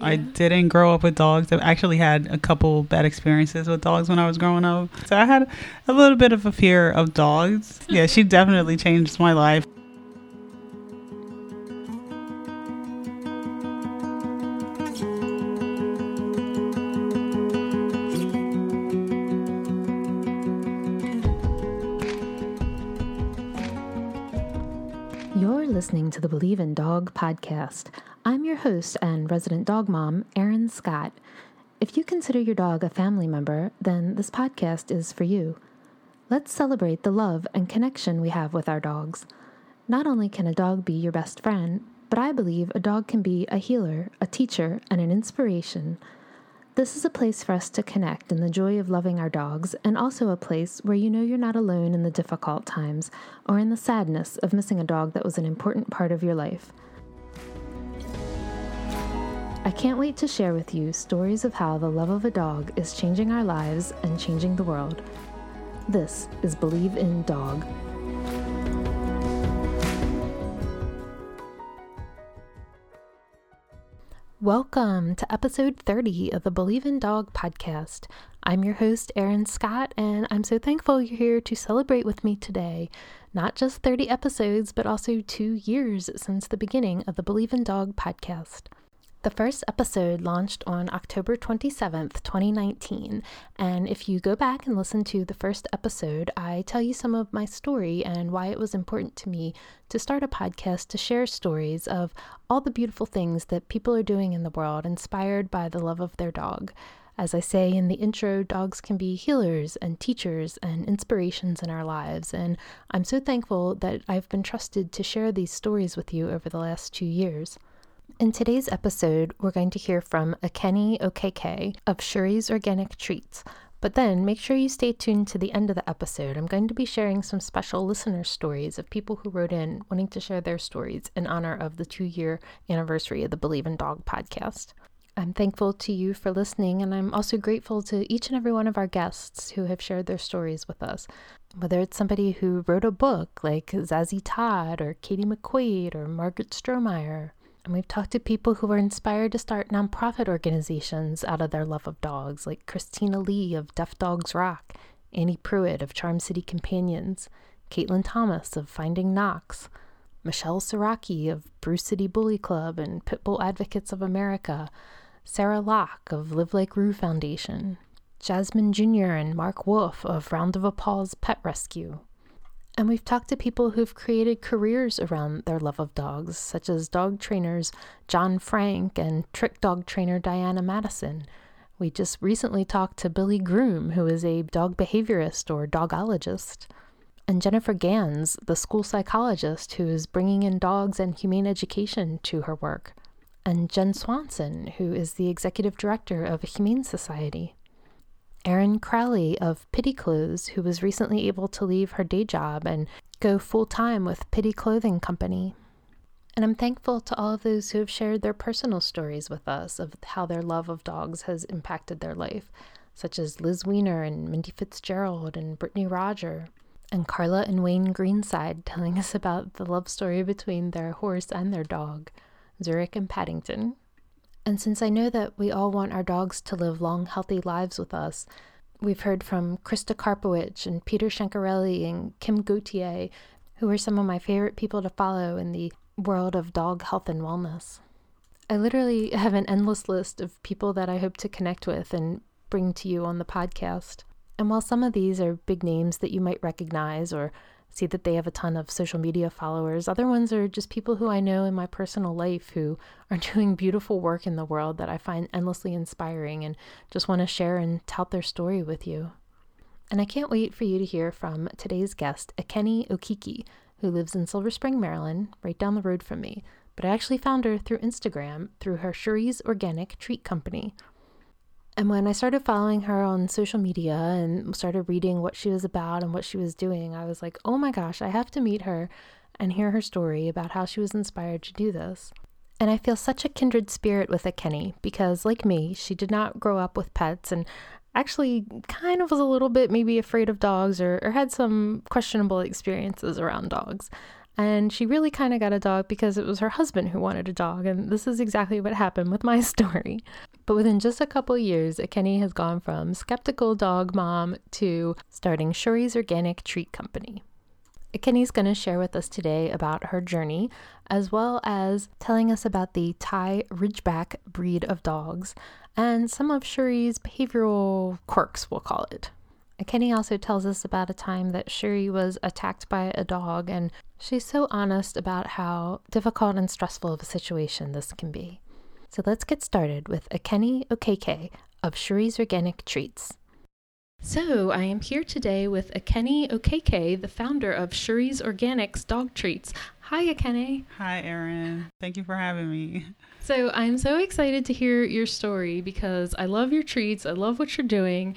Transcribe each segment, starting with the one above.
I didn't grow up with dogs. I've actually had a couple bad experiences with dogs when I was growing up. So I had a little bit of a fear of dogs. Yeah, she definitely changed my life. You're listening to the Believe in Dog podcast. I'm your host and resident dog mom, Erin Scott. If you consider your dog a family member, then this podcast is for you. Let's celebrate the love and connection we have with our dogs. Not only can a dog be your best friend, but I believe a dog can be a healer, a teacher, and an inspiration. This is a place for us to connect in the joy of loving our dogs, and also a place where you know you're not alone in the difficult times or in the sadness of missing a dog that was an important part of your life. I can't wait to share with you stories of how the love of a dog is changing our lives and changing the world. This is Believe in Dog. Welcome to episode 30 of the Believe in Dog podcast. I'm your host, Erin Scott, and I'm so thankful you're here to celebrate with me today. Not just 30 episodes, but also two years since the beginning of the Believe in Dog podcast. The first episode launched on October 27th, 2019. And if you go back and listen to the first episode, I tell you some of my story and why it was important to me to start a podcast to share stories of all the beautiful things that people are doing in the world inspired by the love of their dog. As I say in the intro, dogs can be healers and teachers and inspirations in our lives. And I'm so thankful that I've been trusted to share these stories with you over the last two years. In today's episode, we're going to hear from Ekene Okeke of Shuri's Organic Treats. But then make sure you stay tuned to the end of the episode. I'm going to be sharing some special listener stories of people who wrote in wanting to share their stories in honor of the two year anniversary of the Believe in Dog podcast. I'm thankful to you for listening, and I'm also grateful to each and every one of our guests who have shared their stories with us. Whether it's somebody who wrote a book like Zazie Todd or Katie McQuaid or Margaret Strohmeyer, and we've talked to people who were inspired to start nonprofit organizations out of their love of dogs, like Christina Lee of Deaf Dogs Rock, Annie Pruitt of Charm City Companions, Caitlin Thomas of Finding Knox, Michelle Siraki of Brew City Bully Club and Pitbull Advocates of America, Sarah Locke of Live Like Rue Foundation, Jasmine Jr. and Mark Wolf of Round of Applause Pet Rescue, and we've talked to people who've created careers around their love of dogs, such as dog trainers John Frank and trick dog trainer Diana Madison. We just recently talked to Billy Groom, who is a dog behaviorist or dogologist, and Jennifer Gans, the school psychologist who is bringing in dogs and humane education to her work, and Jen Swanson, who is the executive director of a humane society. Erin Crowley of Pity Clothes, who was recently able to leave her day job and go full time with Pity Clothing Company. And I'm thankful to all of those who have shared their personal stories with us of how their love of dogs has impacted their life, such as Liz Weiner and Mindy Fitzgerald and Brittany Roger, and Carla and Wayne Greenside telling us about the love story between their horse and their dog, Zurich and Paddington. And since I know that we all want our dogs to live long, healthy lives with us, we've heard from Krista Karpowicz and Peter Shankarelli and Kim Gauthier, who are some of my favorite people to follow in the world of dog health and wellness. I literally have an endless list of people that I hope to connect with and bring to you on the podcast. And while some of these are big names that you might recognize or see that they have a ton of social media followers. Other ones are just people who I know in my personal life who are doing beautiful work in the world that I find endlessly inspiring and just want to share and tout their story with you. And I can't wait for you to hear from today's guest, Ekene Okeke, who lives in Silver Spring, Maryland, right down the road from me. But I actually found her through Instagram through her Shuri's Organic Treat Company. And when I started following her on social media and started reading what she was about and what she was doing, I was like, oh my gosh, I have to meet her and hear her story about how she was inspired to do this. And I feel such a kindred spirit with Ekene because, like me, she did not grow up with pets and actually kind of was a little bit maybe afraid of dogs or, or had some questionable experiences around dogs. And she really kind of got a dog because it was her husband who wanted a dog. And this is exactly what happened with my story. But within just a couple years, Kenny has gone from skeptical dog mom to starting Shuri's Organic Treat Company. Kenny's going to share with us today about her journey, as well as telling us about the Thai Ridgeback breed of dogs and some of Shuri's behavioral quirks, we'll call it. Kenny also tells us about a time that Shuri was attacked by a dog, and she's so honest about how difficult and stressful of a situation this can be. So let's get started with Ekene Okeke of Shuri's Organic Treats. So, I am here today with Ekene Okeke, the founder of Shuri's Organics Dog Treats. Hi, Ekene. Hi, Erin. Thank you for having me. So, I'm so excited to hear your story because I love your treats. I love what you're doing.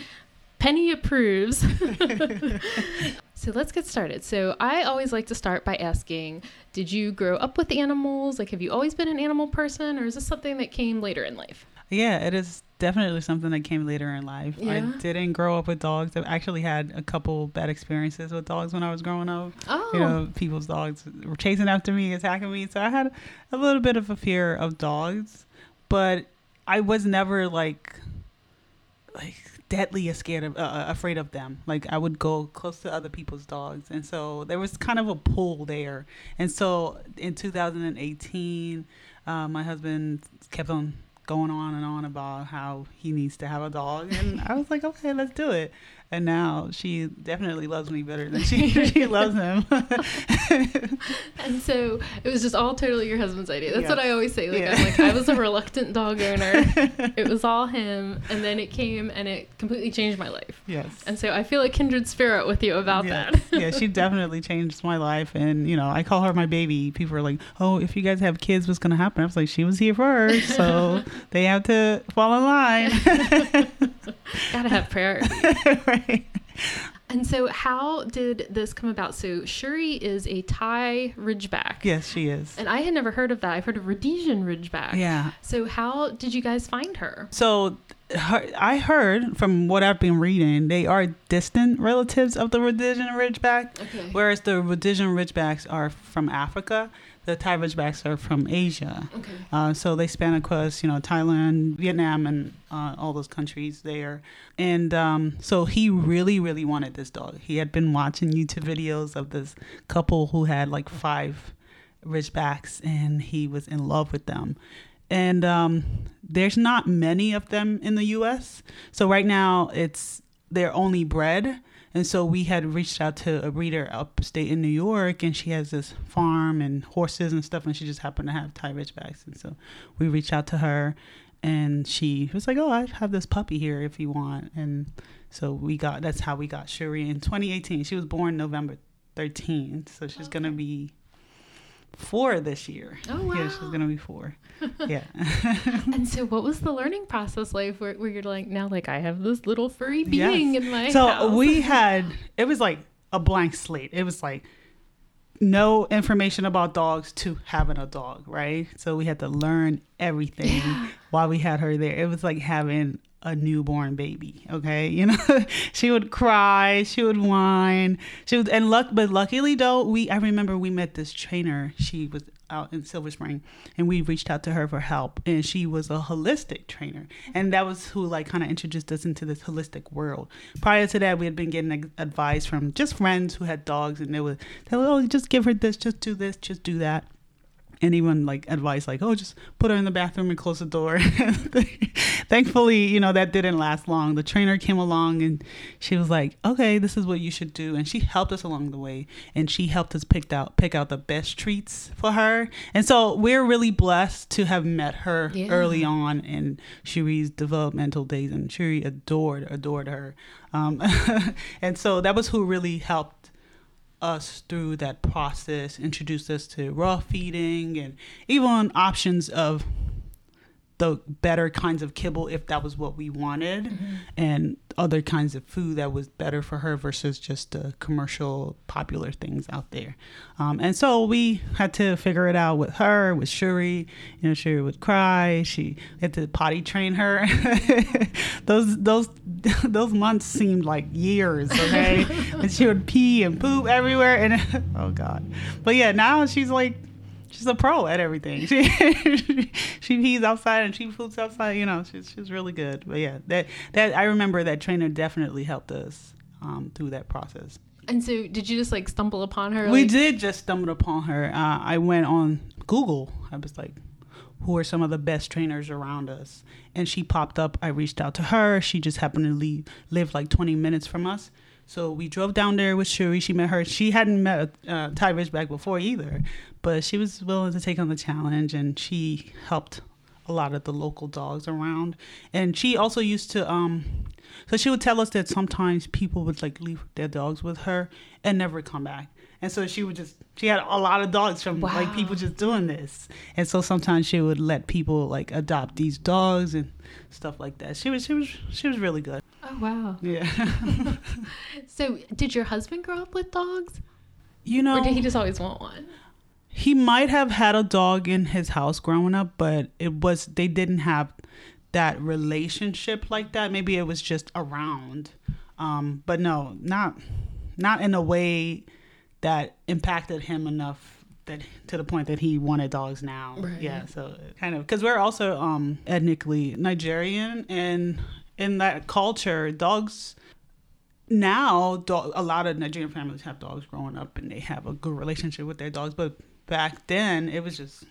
Penny approves. so let's get started. So I always like to start by asking, did you grow up with animals? Like have you always been an animal person or is this something that came later in life? Yeah, it is definitely something that came later in life. Yeah. I didn't grow up with dogs. I've actually had a couple bad experiences with dogs when I was growing up. Oh. You know, people's dogs were chasing after me, attacking me. So I had a little bit of a fear of dogs, but I was never like like deadly scared of uh, uh, afraid of them. Like i would go close to other people's dogs. And so there was kind of a pull there. And so in 2018 uh, my husband kept on going on and on about how he needs to have a dog. And i was like okay let's do it and now she definitely loves me better than she she loves him. and so it was just all totally your husband's idea. That's what I always say. Like yeah. I'm like I was a reluctant dog owner. it was all him, and then it came and it completely changed my life. Yes. And so I feel a kindred spirit with you about yes. that. yeah, she definitely changed my life, and you know I call her my baby. People are like, "Oh, if you guys have kids, what's gonna happen?" I was like, "She was here first, so they have to fall in line." Gotta have priority. right. And so, how did this come about? So, Shuri is a Thai Ridgeback. Yes, she is. And I had never heard of that. I've heard of Rhodesian Ridgeback. Yeah. So, how did you guys find her? So, her, I heard from what I've been reading, they are distant relatives of the Rhodesian Ridgeback, okay. whereas the Rhodesian Ridgebacks are from Africa the Thai Ridgebacks are from Asia. Okay. Uh, so they span across, you know, Thailand, Vietnam, and uh, all those countries there. And um, so he really, really wanted this dog. He had been watching YouTube videos of this couple who had like five Ridgebacks, and he was in love with them. And um, there's not many of them in the U.S. So right now, it's they're only bred and so we had reached out to a breeder upstate in New York, and she has this farm and horses and stuff, and she just happened to have Thai Ridgebacks. And so we reached out to her, and she was like, "Oh, I have this puppy here if you want." And so we got that's how we got Shuri in 2018. She was born November 13th, so she's okay. gonna be four this year. Oh wow! Yeah, she's gonna be four. yeah. and so, what was the learning process like, where, where you're like, now, like, I have this little furry being yes. in my so house? we had it was like a blank slate. It was like no information about dogs to having a dog, right? So we had to learn everything yeah. while we had her there. It was like having a newborn baby. Okay, you know, she would cry, she would whine, she would, and luck. But luckily, though, we I remember we met this trainer. She was out in Silver Spring, and we reached out to her for help, and she was a holistic trainer, and that was who like kind of introduced us into this holistic world. Prior to that, we had been getting advice from just friends who had dogs, and they would tell, "Oh, just give her this, just do this, just do that." Anyone like advice like oh just put her in the bathroom and close the door. Thankfully you know that didn't last long. The trainer came along and she was like okay this is what you should do. And she helped us along the way and she helped us pick out pick out the best treats for her. And so we're really blessed to have met her yeah. early on in Shuri's developmental days and Shuri adored adored her. Um, and so that was who really helped us through that process, introducced us to raw feeding and even options of the better kinds of kibble if that was what we wanted, mm-hmm. and other kinds of food that was better for her versus just the commercial popular things out there. Um, and so we had to figure it out with her, with Shuri. You know, Shuri would cry. She had to potty train her. those those those months seemed like years. Okay, and she would pee and poop everywhere, and oh god. But yeah, now she's like she's a pro at everything. She she pees outside and she poops outside. You know, she's she's really good. But yeah, that that I remember that trainer definitely helped us um, through that process. And so, did you just like stumble upon her? We like- did just stumble upon her. Uh, I went on Google. I was like, who are some of the best trainers around us? And she popped up. I reached out to her. She just happened to leave, live like 20 minutes from us. So we drove down there with Shuri. She met her. She hadn't met uh, Thai Ridgeback before either, but she was willing to take on the challenge, and she helped a lot of the local dogs around. And she also used to, um, so she would tell us that sometimes people would like leave their dogs with her and never come back. And so she would just, she had a lot of dogs from wow. like people just doing this. And so sometimes she would let people like adopt these dogs and stuff like that. She was, she was, she was really good. Oh, wow. Yeah. so did your husband grow up with dogs? You know, or did he just always want one? he might have had a dog in his house growing up, but it was they didn't have that relationship like that. Maybe it was just around. Um, but no, not not in a way that impacted him enough that to the point that he wanted dogs now. Right. Yeah, so kind of because we're also um, ethnically Nigerian, and in that culture, dogs now a lot of Nigerian families have dogs growing up and they have a good relationship with their dogs, but back then it was just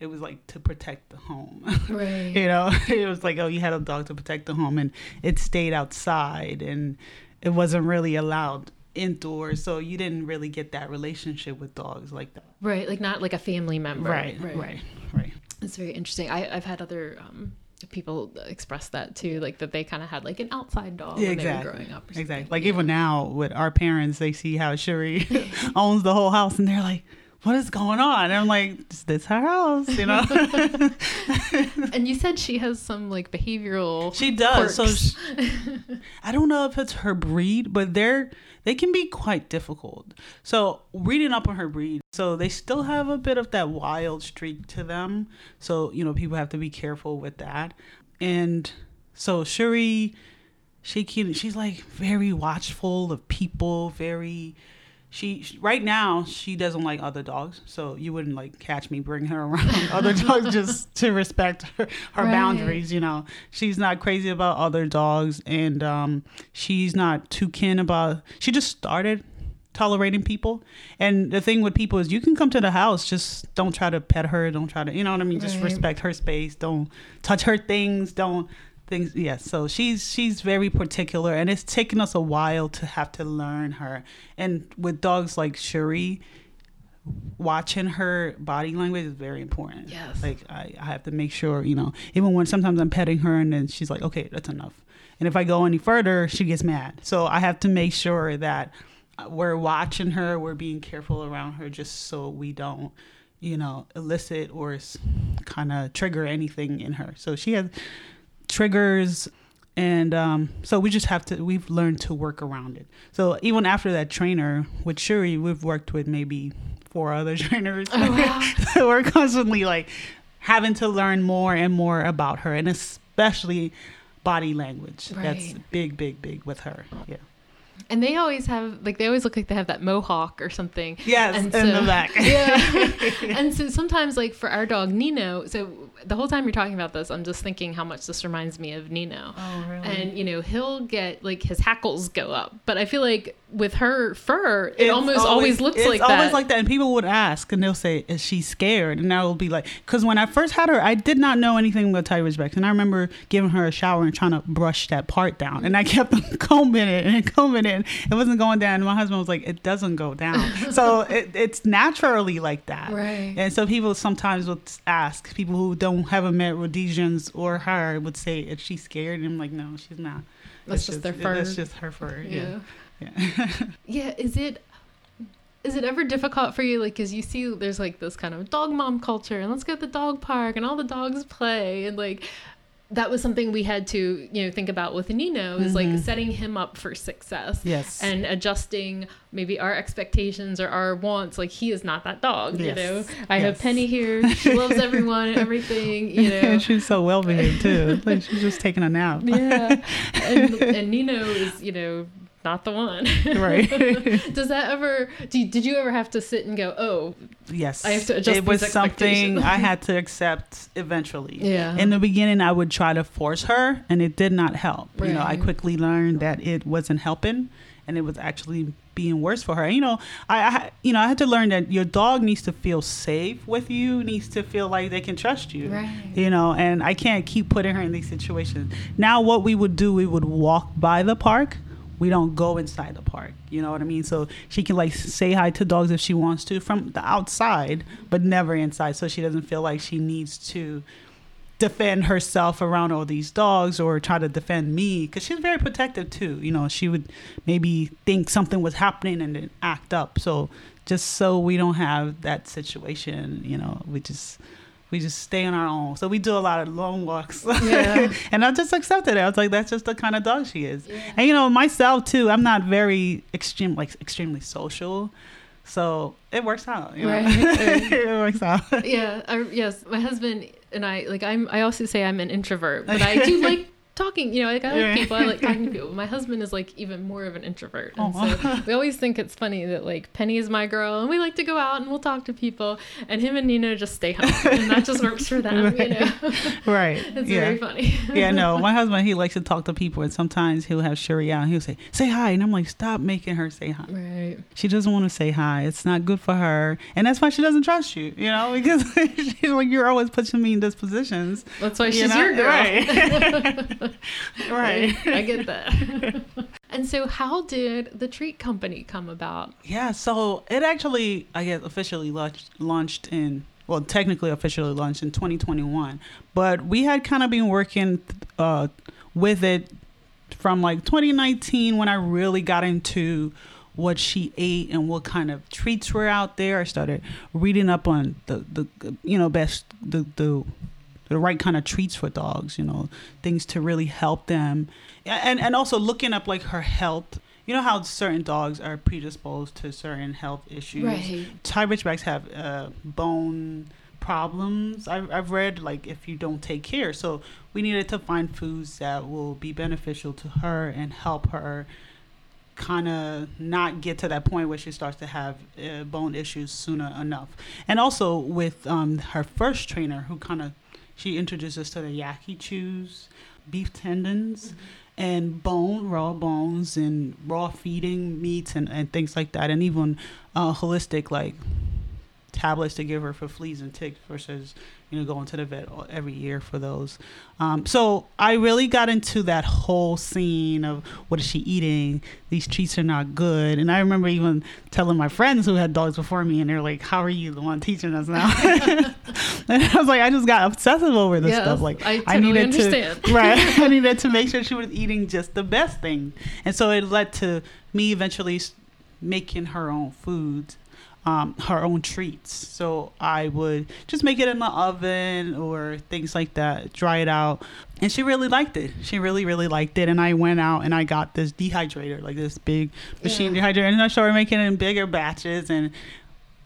it was like to protect the home. Right. you know, it was like, oh, you had a dog to protect the home and it stayed outside and it wasn't really allowed indoors. So you didn't really get that relationship with dogs like that. Right. Like not like a family member. Right. Right. Right. right. It's very interesting. I, i've had other um, people express that too, like that they kind of had like an outside dog yeah, when exactly. they were growing up. exactly. Like yeah. even now with our parents, they see how Shuri owns the whole house and they're like, what is going on? And I'm like, is this her house? You know? and you said she has some like behavioral. She does. Quirks. So she, I don't know if it's her breed, but they're they can be quite difficult. So reading up on her breed, so they still have a bit of that wild streak to them. So you know, people have to be careful with that. And so Shuri, she can, she's like very watchful of people, very she right now she doesn't like other dogs so you wouldn't like catch me bring her around other dogs just to respect her, her right. boundaries you know? She's not crazy about other dogs and um, she's not too keen about she just started tolerating people. And the thing with people is you can come to the house just don't try to pet her don't try to you know what i mean? Just respect her space don't touch her things don't things yes so she's she's very particular and it's taken us a while to have to learn her. And with dogs like Shuri watching her body language is very important. Yes. Like I, I have to make sure you know even when sometimes i'm petting her and then she's like okay that's enough. And if i go any further she gets mad. So i have to make sure that uh, we're watching her we're being careful around her just so we don't you know elicit or kind of trigger anything in her. So she has triggers and um, so we just have to we've learned to work around it so even after that trainer with shuri we've worked with maybe four other trainers oh, wow. we're constantly like having to learn more and more about her and especially body language right. that's big big big with her yeah and they always have like they always look like they have that mohawk or something. Yes, and in the back. yeah. and so sometimes like for our dog Nino, so the whole time you're talking about this, I'm just thinking how much this reminds me of Nino. Oh, really? And you know, he'll get like his hackles go up, but I feel like with her fur, it it's almost always, always looks like that. It's always like that, and people would ask, and they'll say, "Is she scared?" And I will be like, because when I first had her, I did not know anything about Thai Ridgeback, and I remember giving her a shower and trying to brush that part down, and I kept combing it and combing it, it wasn't going down. And my husband was like, "It doesn't go down," so it, it's naturally like that. Right. And so people sometimes would ask people who don't haven't met Rhodesians or her would say, "Is she scared?" And I'm like, "No, she's not." That's just, just, their fur. That's just her fur. Yeah. Yeah. yeah. Is it? is it ever difficult for you like because you see there's like this kind of dog mom culture and let's go to the dog park and all the dogs play and like that was something we had to you know think about with Nino is Mm-hmm. like setting him up for success Yes. and adjusting maybe our expectations or our wants like he is not that dog you know I have Penny here she loves everyone and everything you know and she's so well behaved too. Like she's just taking a nap. yeah and, and Nino is you know not the one Right. does that ever do did you ever have to sit and go oh yes. I have to adjust It was something. I had to accept eventually. Yeah. In the beginning, I would try to force her, and it did not help. You know, I quickly learned that it wasn't helping, and it was actually being worse for her. You know, I, I you know I had to learn that your dog needs to feel safe with you, needs to feel like they can trust you. Right. You know, and I can't keep putting her in these situations. Now, what we would do, we would walk by the park. We don't go inside the park. You know what I mean? So she can like say hi to dogs if she wants to from the outside, but never inside. So she doesn't feel like she needs to defend herself around all these dogs or try to defend me because she's very protective too. You know, she would maybe think something was happening and then act up. So just so we don't have that situation, you know, we just we just stay on our own. So we do a lot of long walks. Yeah. and I just accepted it. I was like, that's just the kind of dog she is. And you know, myself too, I'm not very extreme like extremely social. So it works out. You know? Right. it works out. yeah I, yes my husband and i like i'm i also say i'm an introvert but i do like talking you know like i like Yeah. people i like talking to people my husband is like even more of an introvert and so we always think it's funny that like penny is my girl and we like to go out and we'll talk to people and him and Nino just stay home and that just works for them you know Right. it's yeah. very funny yeah, no. My husband, he likes to talk to people, and sometimes he'll have Shuri out, and he'll say, "Say hi," and I'm like, "Stop making her say hi. right She doesn't want to say hi. It's not good for her, and that's why she doesn't trust you. You know, because she's like, you're always putting me in these positions. that's why You she's know? your girl Right. right. i get that and so how did the treat company come about Yeah, so it actually, I guess, officially launched, launched in, well, technically officially launched in 2021, but we had kind of been working uh, with it from like 2019 when I really got into what she ate and what kind of treats were out there. I started reading up on the, the you know, best, the, the, the right kind of treats for dogs, you know, things to really help them. And, and also looking up like her health. You know how certain dogs are predisposed to certain health issues. right Thai Ridgebacks have uh, bone problems. I've, I've read like if you don't take care. So we needed to find foods that will be beneficial to her and help her kind of not get to that point where she starts to have uh, bone issues sooner enough. And also with um, her first trainer who kind of she introduced us to the yaki chews, beef tendons, and bone, raw bones, and raw feeding meats and, and things like that, and even uh, holistic like tablets to give her for fleas and ticks versus you know going to the vet every year for those. Um, so I really got into that whole scene of what is she eating? These treats are not good. And I remember even telling my friends who had dogs before me, and they're like, "How are you the one teaching us now?" and I was like, I just got obsessive over this Yes, stuff. Like I totally understand. to right, I needed to make sure she was eating just the best thing, and so it led to me eventually making her own foods um, her own treats. So I would just make it in the oven or things like that, dry it out. And she really liked it. She really, really liked it. And I went out and I got this dehydrator, like this big machine Yeah. dehydrator. And I started making it in bigger batches. And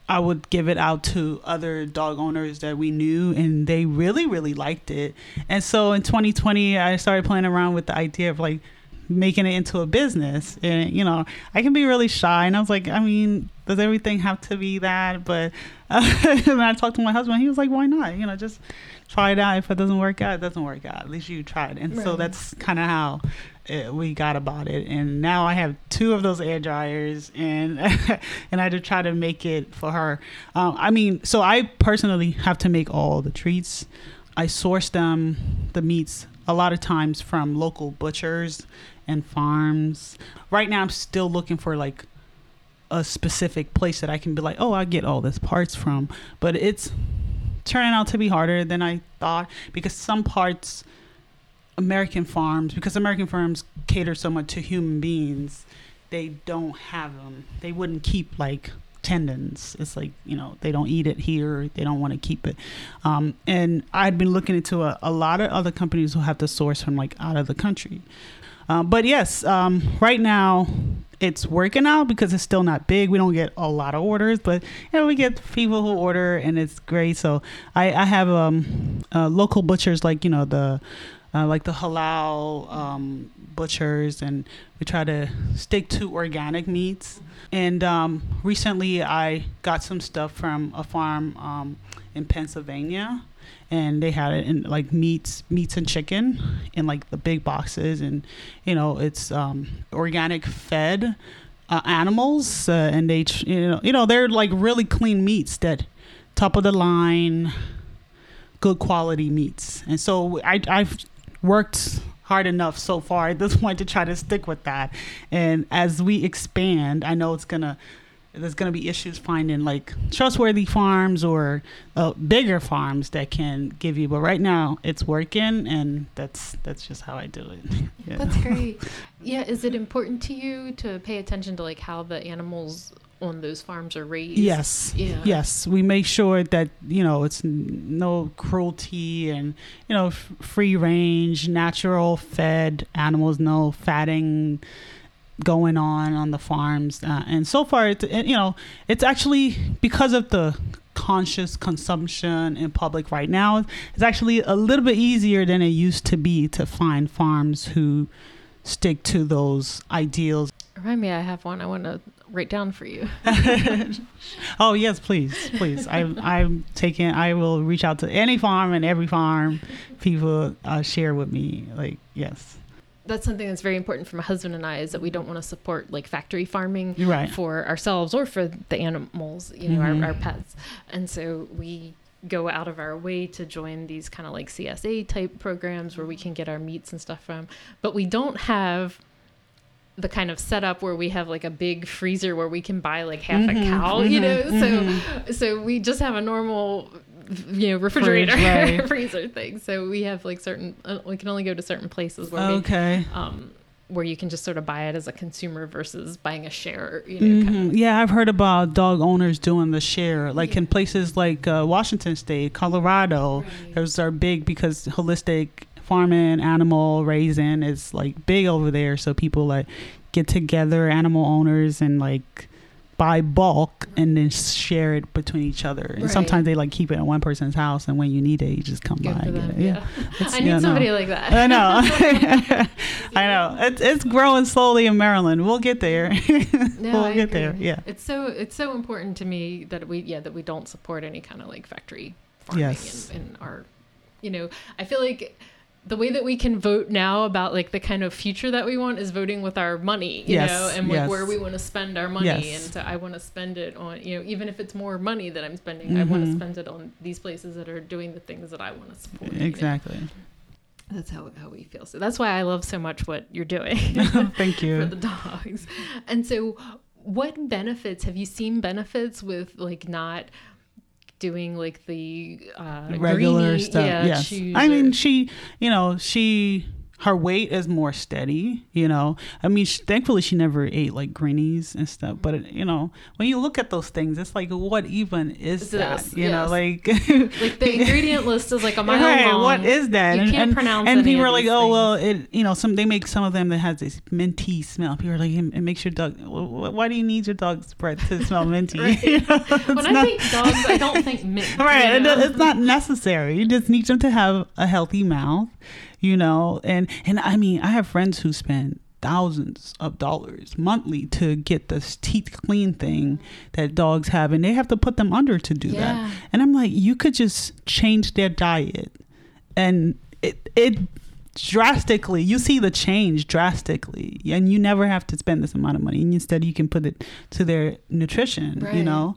I would give it out to other dog owners that we knew, and they really, really liked it. And so in 2020, I started playing around with the idea of like making it into a business. And, you know, I can be really shy. And I was like, I mean, does everything have to be that? But uh, when I talked to my husband, he was like, why not? You know, just try it out. If it doesn't work out, it doesn't work out. At least you tried. And so that's kind of how it, we got about it. And now I have two of those air dryers, and and I just try to make it for her. Um, I mean, so I personally have to make all the treats. I source them, the meats, a lot of times from local butchers and farms. Right now, I'm still looking for like a specific place that I can be like, oh, I get all this parts from. But it's turning out to be harder than I thought because some parts, American farms, because American farms cater so much to human beings, they don't have them. They wouldn't keep like tendons. It's like you know they don't eat it here. They don't want to keep it. Um, and I'd been looking into a, a lot of other companies who have to source from like out of the country. Uh, but yes, um, right now it's working out because it's still not big. We don't get a lot of orders, but you know we get people who order and it's great. So I, I have um, uh, local butchers like you know the uh, like the halal um, butchers, and we try to stick to organic meats. And um, recently, I got some stuff from a farm um, in Pennsylvania, and they had it in like meats, meats and chicken in like the big boxes, and you know it's um, organic fed uh, animals, uh, and they you know you know they're like really clean meats that top of the line good quality meats. And so I, I've worked hard enough so far at this point to try to stick with that. And as we expand, I know it's gonna there's gonna be issues finding like trustworthy farms or uh, bigger farms that can give you. But right now, it's working, and that's that's just how I do it. Yeah. That's great. Yeah, is it important to you to pay attention to like how the animals on those farms are raised. Yes. Yeah. Yes. We make sure that, you know, it's no cruelty and, you know, f- free range, natural fed animals, no fatting going on on the farms. Uh, and so far, it's, it, you know, it's actually because of the conscious consumption in public right now, it's actually a little bit easier than it used to be to find farms who stick to those ideals. Remind me, I have one I want to write down for you. oh yes, please, please. I, I'm taking. I will reach out to any farm and every farm. People uh, share with me. Like yes. That's something that's very important for my husband and I is that we don't want to support like factory farming right. for ourselves or for the animals, you know, mm-hmm. our, our pets. And so we go out of our way to join these kind of like CSA type programs where we can get our meats and stuff from. But we don't have the kind of setup where we have like a big freezer where we can buy like half mm-hmm, a cow, mm-hmm, you know. Mm-hmm. So so we just have a normal you know refrigerator right. freezer thing. So we have like certain uh, we can only go to certain places where okay. we um where you can just sort of buy it as a consumer versus buying a share. You know, kind of. Mm-hmm. Yeah, I've heard about dog owners doing the share, like yeah. in places like uh, Washington State, Colorado. Right. Those are big because holistic farming, animal raising is like big over there. So people like get together, animal owners, and like buy bulk and then share it between each other. And right. sometimes they like keep it in one person's house, and when you need it, you just come Good by and get it. Yeah, yeah. I need yeah, somebody no. like that. I know. I know. It's it's growing slowly in Maryland. We'll get there. No, we'll I get agree. there. Yeah. It's so it's so important to me that we yeah that we don't support any kind of like factory farming yes. in, in our you know I feel like the way that we can vote now about like the kind of future that we want is voting with our money, you yes, know, and like yes. where we want to spend our money. Yes. And so I want to spend it on, you know, even if it's more money that I'm spending, mm-hmm. I want to spend it on these places that are doing the things that I want to support. Exactly. You know? That's how, how we feel. So that's why I love so much what you're doing. Thank you. for the dogs. And so what benefits have you seen benefits with like not doing like the uh, regular greeny, stuff. Yeah, yes, I mean she, you know, she her weight is more steady you know i mean she, thankfully she never ate like greenies and stuff but it, you know when you look at those things it's like what even is that you yes. know like like the ingredient list is like a mile right, long what is that you and, can't and, pronounce and people are like oh things. well it you know some they make some of them that has this minty smell people are like it makes your dog why do you need your dog's breath to smell minty right. you know, when i think dogs i don't think mint right you know? it's not necessary you just need them to have a healthy mouth you know and and i mean i have friends who spend thousands of dollars monthly to get this teeth clean thing that dogs have and they have to put them under to do yeah. that and i'm like you could just change their diet and it it drastically you see the change drastically and you never have to spend this amount of money and instead you can put it to their nutrition right. you know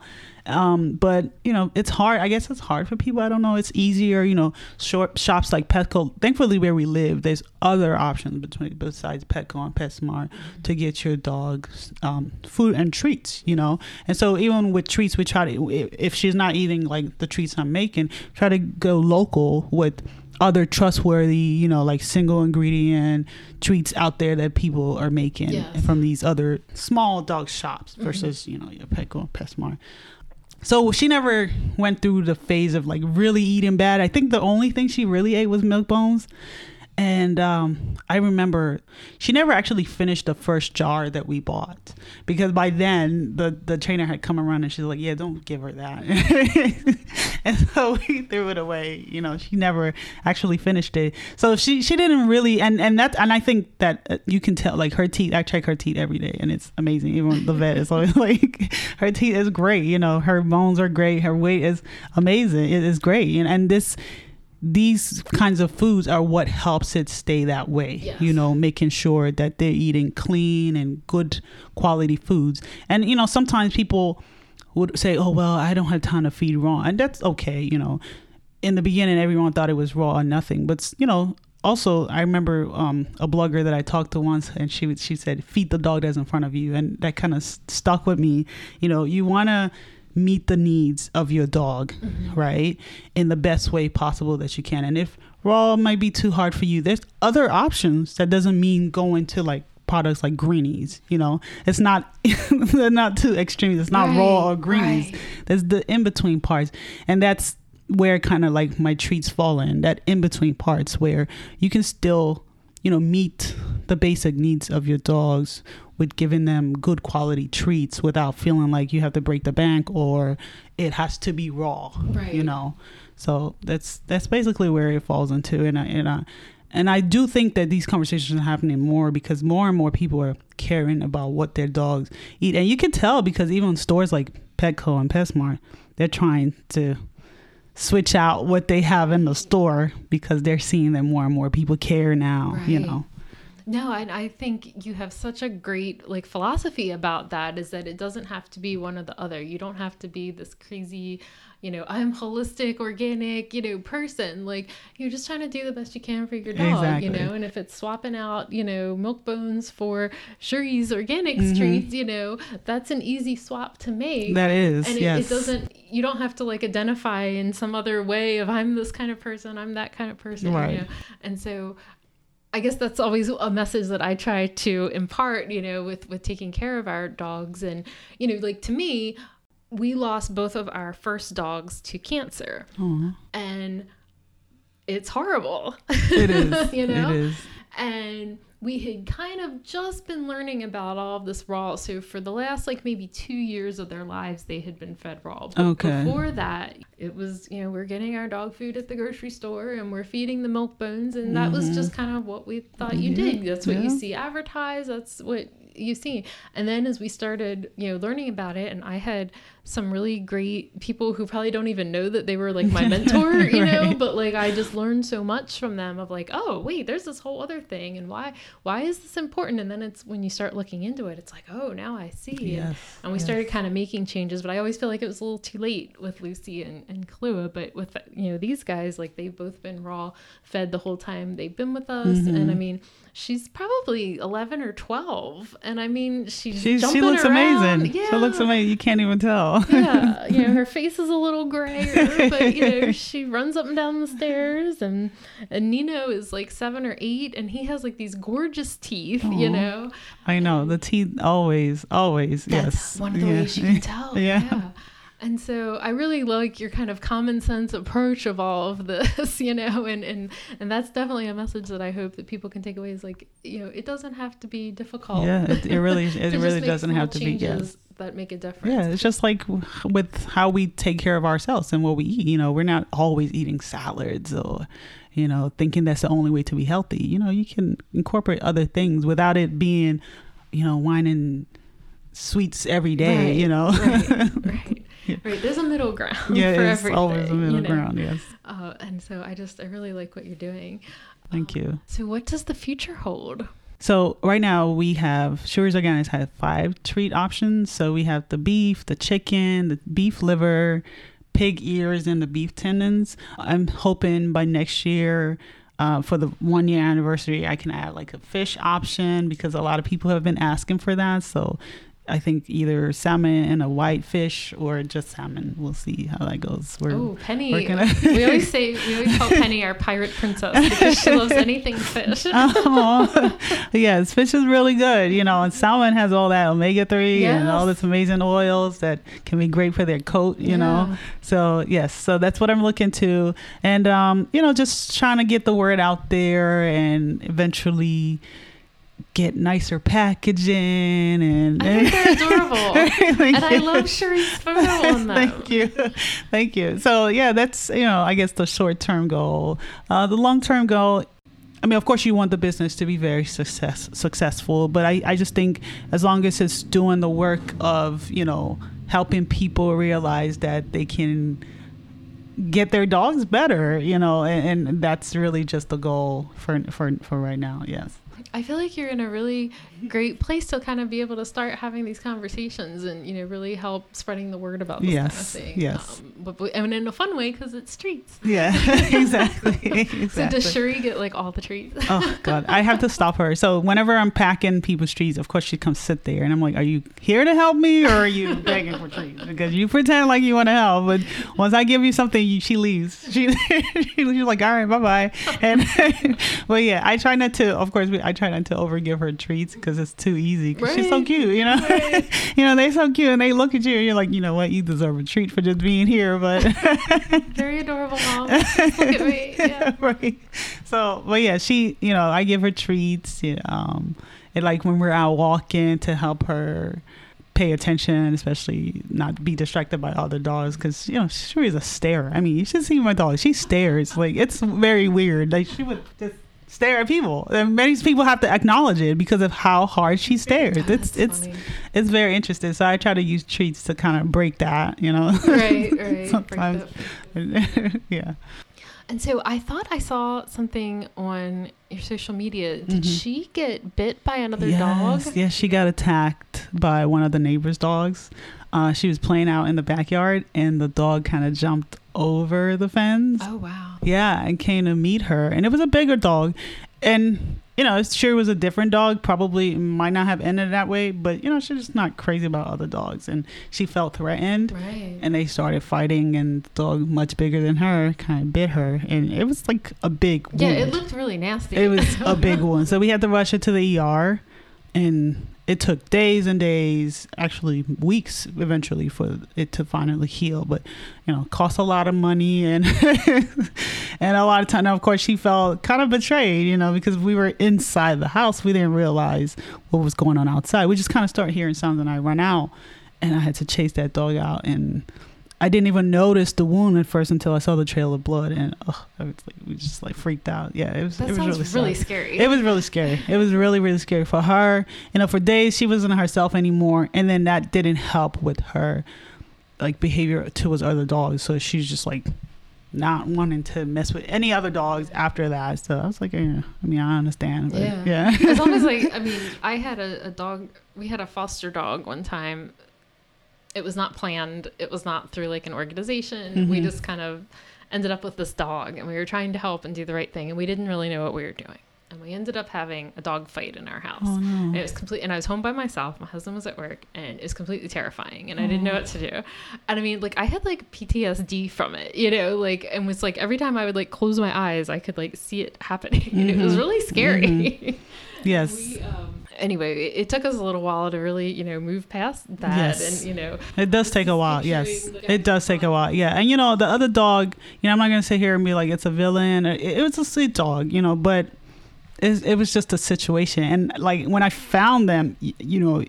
um, but you know, it's hard. I guess it's hard for people. I don't know. It's easier, you know, short shops like Petco. Thankfully, where we live, there's other options between besides Petco and PetSmart mm-hmm. to get your dog um, food and treats. You know, and so even with treats, we try to if she's not eating like the treats I'm making, try to go local with other trustworthy, you know, like single ingredient treats out there that people are making Yes. from these other small dog shops versus, you know, your Petco and PetSmart. So she never went through the phase of like really eating bad. I think the only thing she really ate was milk bones. And um, I remember she never actually finished the first jar that we bought because by then the, the trainer had come around and she's like, "Yeah, don't give her that." and so we threw it away. You know, she never actually finished it. So she she didn't really and and that and I think that uh, you can tell like her teeth. I check her teeth every day and it's amazing. Even the vet is always like, her teeth is great. You know, her bones are great. Her weight is amazing. It is great. And and this these kinds of foods are what helps it stay that way. Yes. You know, making sure that they're eating clean and good quality foods. And you know, sometimes people would say, "Oh, well, I don't have time to feed raw," and that's okay. You know, in the beginning, everyone thought it was raw or nothing, but you know. Also, I remember um, a blogger that I talked to once, and she she said, "Feed the dog that's in front of you," and that kind of stuck with me. You know, you want to meet the needs of your dog, mm-hmm. right, in the best way possible that you can. And if raw might be too hard for you, there's other options. That doesn't mean going to like products like greenies. You know, it's not they're not too extreme. It's not raw or greenies. right. There's the in between parts, and that's where kind of like my treats fall in. That in between parts where you can still, you know, meet the basic needs of your dogs with giving them good quality treats without feeling like you have to break the bank or it has to be raw. Right. You know, so that's that's basically where it falls into, and I and I. And I do think that these conversations are happening more because more and more people are caring about what their dogs eat. And you can tell because even stores like Petco and PetSmart, they're trying to switch out what they have in the store because they're seeing that more and more people care now, you know. No, and I think you have such a great like philosophy about that is that it doesn't have to be one or the other. You don't have to be this crazy, you know, I'm holistic, organic, you know, person. Like you're just trying to do the best you can for your dog, you know. And if it's swapping out, you know, milk bones for Shuri's organic Mm-hmm. treats, you know, that's an easy swap to make. That is, and it, yes. it doesn't you don't have to like identify in some other way of i'm this kind of person i'm that kind of person Right. you know and so i guess that's always a message that i try to impart you know with with taking care of our dogs and you know like to me we lost both of our first dogs to cancer Aw. and it's horrible It is. you know It is. and we had kind of just been learning about all of this raw. So for the last like maybe two years of their lives, they had been fed raw. But Okay. Before that, it was you know we're getting our dog food at the grocery store and we're feeding the milk bones, and that was just kind of what we thought you did. That's what you Mm-hmm. See advertised. That's what you see. And then as we started you know learning about it, and I had some really great people who probably don't even know that they were like my mentor, you know, Right. but like I just learned so much from them of like, oh wait, there's this whole other thing, and why why is this important? And then it's when you start looking into it, it's like, oh, now I see. And- Yes, And, we yes. started kind of making changes, but I always feel like it was a little too late with Lucy and and Klua. But with you know these guys, like they've both been raw fed the whole time they've been with us, and I Mm-hmm. mean. She's probably eleven or twelve, and I mean, she's She, she looks around. amazing. Yeah, She looks amazing. You can't even tell. Yeah, you know, her face is a little grayer, but you know, she runs up and down the stairs, and and Nino is like seven or eight, and he has like these gorgeous teeth, you know. I know. The um, teeth always, always, yes. one of the Yeah. ways you can tell. Yeah. yeah. And so I really like your kind of common sense approach of all of this, you know, and, and and that's definitely a message that I hope that people can take away is like, you know, it doesn't have to be difficult. Yeah, it, it really, it really doesn't have to be. Yes. That make a difference. Yeah, it's just like with how we take care of ourselves and what we eat. You know, we're not always eating salads or, you know, thinking that's the only way to be healthy. You know, you can incorporate other things without it being, you know, wine and sweets every day. Right, you know, right, right, right. There's a middle ground yeah, for everything. always a middle you know? ground. Yes, Uh, and so I just I really like what you're doing. thank you. So what does the future hold? So right now we have Shuri's Organics have five treat options. So we have the beef, the chicken, the beef liver, pig ears, and the beef tendons. I'm hoping by next year. Uh, for the one year anniversary, I can add like a fish option because a lot of people have been asking for that. So I think either salmon and a white fish or just salmon. We'll see how that goes. We're Ooh, Penny. we always say we always call Penny our pirate princess because she loves anything fish. oh, yes, fish is really good. You know, and salmon has all that omega three yes. and all this amazing oils that can be great for their coat. You yeah. know, so yes, so that's what I'm looking to, and um, you know, just trying to get the word out there and eventually get nicer packaging and I think they're adorable. and. I love Shuri's photo on them. Thank you. Thank you. So yeah, that's you know, I guess the short term goal. Uh, the long term goal I mean, of course, you want the business to be very success successful, but I, I just think as long as it's doing the work of you know helping people realize that they can get their dogs better, you know, and, and that's really just the goal for for for right now. Yes. I feel like you're in a really great place to kind of be able to start having these conversations and you know really help spreading the word about this yes, kind of thing. Yes. Um, but, but and in a fun way because it's treats. Yeah, exactly. exactly. So does Shuri get like all the treats? oh God, I have to stop her. So whenever I'm packing people's treats, of course she comes sit there, and I'm like, "Are you here to help me, or are you begging for treats?" Because you pretend like you want to help, but once I give you something, you, she leaves. She she's like, "All right, bye bye." And but yeah, I try not to. Of course, I try not to overgive her treats because it's too easy. Cause right. she's so cute, you know. Right. you know, they're so cute, and they look at you, and you're like, you know what, you deserve a treat for just being here. But very adorable mom. look at me. Yeah. right. So, but yeah, she, you know, I give her treats. You know, um, and like when we're out walking to help her pay attention, especially not be distracted by other dogs. Because you know, she is a stare. I mean, you should see my dog. She stares like it's very weird. Like she would just stare at people. And many people have to acknowledge it because of how hard she stares. It's it's funny. it's very interesting. So I try to use treats to kind of break that, you know. Right, right. Sometimes, yeah. And so I thought I saw something on your social media. Did mm-hmm. she get bit by another yes, dog? Yes, she got attacked by one of the neighbor's dogs. Uh, she was playing out in the backyard, and the dog kind of jumped over the fence. Oh wow! Yeah, and came to meet her, and it was a bigger dog, and you know, sure was a different dog. Probably might not have ended that way, but you know, she's just not crazy about other dogs, and she felt threatened, right. and they started fighting, and the dog much bigger than her kind of bit her, and it was like a big yeah, it looked really nasty. It was a big one, so we had to rush her to the ER, and it took days and days, actually weeks, eventually for it to finally heal. But you know, cost a lot of money and and a lot of time. Now, of course, she felt kind of betrayed, you know, because we were inside the house. We didn't realize what was going on outside. We just kind of start hearing sounds, and I run out, and I had to chase that dog out and I didn't even notice the wound at first until I saw the trail of blood, and oh, I was like, we just like freaked out. Yeah, it was. That it was sounds really, really scary. It was really scary. It was really really scary for her. You know, for days she wasn't herself anymore, and then that didn't help with her like behavior towards other dogs. So she's just like not wanting to mess with any other dogs after that. So I was like, yeah, I mean, I understand. But yeah. yeah. as long as like, I mean, I had a, a dog. We had a foster dog one time it was not planned. It was not through like an organization. Mm-hmm. We just kind of ended up with this dog and we were trying to help and do the right thing and we didn't really know what we were doing. And we ended up having a dog fight in our house. Oh, no. And it was complete and I was home by myself. My husband was at work and it was completely terrifying and oh. I didn't know what to do. And I mean like I had like PTSD from it, you know, like and was like every time I would like close my eyes I could like see it happening. Mm-hmm. And it was really scary. Mm-hmm. Yes. we, um, anyway, it took us a little while to really, you know, move past that. Yes. And, you know, it does take a while. Yes. It does take a while. Yeah. And, you know, the other dog, you know, I'm not going to sit here and be like, it's a villain. It, it was a sweet dog, you know, but it, it was just a situation. And, like, when I found them, you know,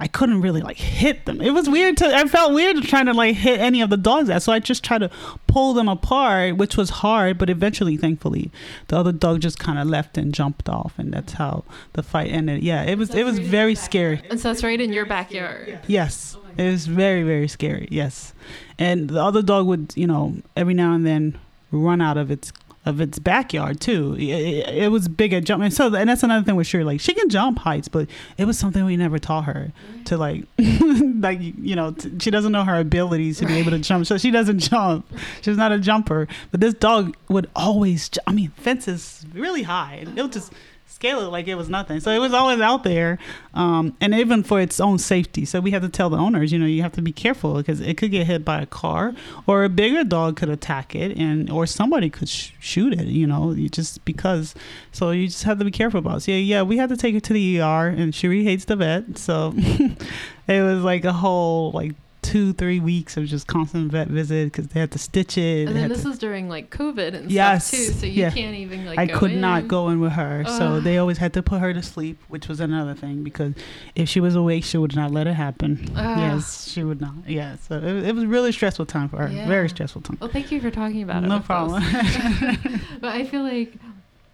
I couldn't really like hit them. It was weird to I felt weird trying to like hit any of the dogs that. So I just tried to pull them apart, which was hard, but eventually thankfully the other dog just kind of left and jumped off and that's how the fight ended. Yeah, it was it was very scary. And so that's right in your backyard. Yes. It was very very scary. Yes. And the other dog would, you know, every now and then run out of its of its backyard too. It, it, was big at jumping. So and that's another thing with Shuri. Like she can jump heights, but it was something we never taught her to like, like you know, t- she doesn't know her abilities to right. be able to jump. So she doesn't jump. She's not a jumper. But this dog would always. Ju- I mean, fences really high, and it'll just scale it like it was nothing. So it was always out there, um, and even for its own safety. So we had to tell the owners, you know, you have to be careful because it could get hit by a car, or a bigger dog could attack it, and or somebody could sh- shoot it. You know, you just because. So you just have to be careful about. It. So yeah, yeah, we had to take it to the ER, and Shuri hates the vet, so it was like a whole like two, three weeks of just constant vet visit because they had to stitch it. And then this to- is during like COVID and Yes, stuff too, so you yeah. can't even like. I could not go in with her, so they always had to put her to sleep, which was another thing because if she was awake, she would not let it happen. Ugh. Yes, she would not. Yeah, so it, it was really stressful time for her. Yeah. Very stressful time. Well, thank you for talking about it. No problem. But I feel like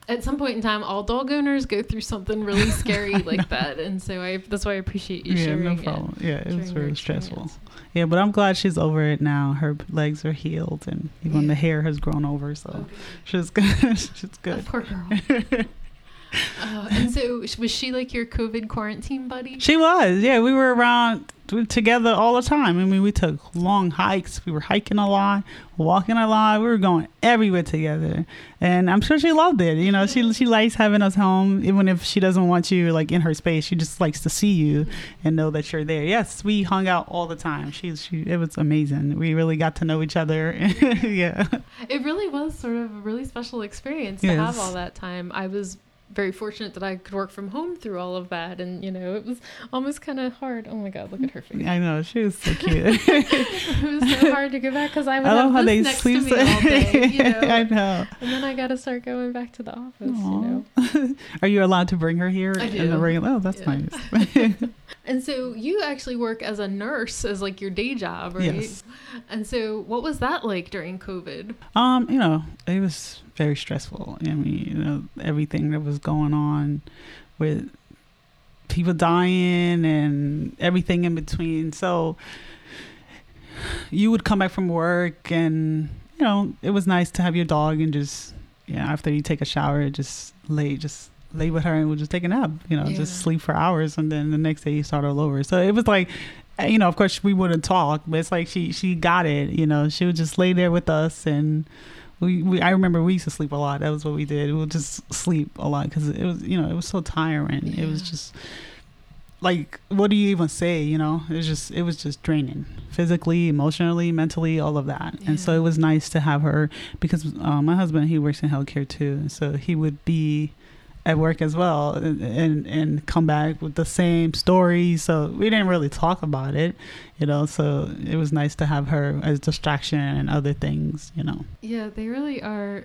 at some point in time, all dog owners go through something really scary like that, and so I that's why I appreciate you yeah, sharing no it. problem. Yeah, it was very stressful. experience. Yeah, but I'm glad she's over it now. Her legs are healed, and even the hair has grown over, so Okay. she's good. she's good. poor girl. Uh, and so, was she like your COVID quarantine buddy? She was, yeah. We were around together all the time. I mean, we took long hikes. We were hiking a lot, walking a lot. We were going everywhere together, and I'm sure she loved it. You know, she she likes having us home, even if she doesn't want you like in her space. She just likes to see you and know that you're there. Yes, we hung out all the time. She she it was amazing. We really got to know each other. yeah, It really was sort of a really special experience to have all that time. I was very fortunate that I could work from home through all of that, and you know, it was almost kind of hard. Oh my God, look at her face. I know she was so cute. it was so hard to go back because I would I love how they next sleep. to me all day, you know. I know. And then I got to start going back to the office, Aw. you know. Are you allowed to bring her here? I In the do. regular? Oh, that's Yeah. nice. And so you actually work as a nurse as like your day job, right? Yes. And so what was that like during COVID? Um, you know, it was very stressful. I mean, you know, everything that was going on with people dying and everything in between. So you would come back from work and, you know, it was nice to have your dog and just, yeah, after you take a shower, just lay, just lay with her and we'll just take a nap, you know, Yeah. just sleep for hours. And then the next day you start all over. So it was like, uh, you know, of course we wouldn't talk, but it's like she, she got it, you know, she would just lay there with us and, we, we I remember we used to sleep a lot. That was what we did. We would just sleep a lot because it was you know it was so tiring. It was just like what do you even say? You know, it was just it was just draining physically, emotionally, mentally, all of that. And so it was nice to have her because uh, my husband he works in healthcare too, and so he would be at work as well and, and and come back with the same stories so we didn't really talk about it you know so it was nice to have her as distraction and other things you know Yeah, they really are,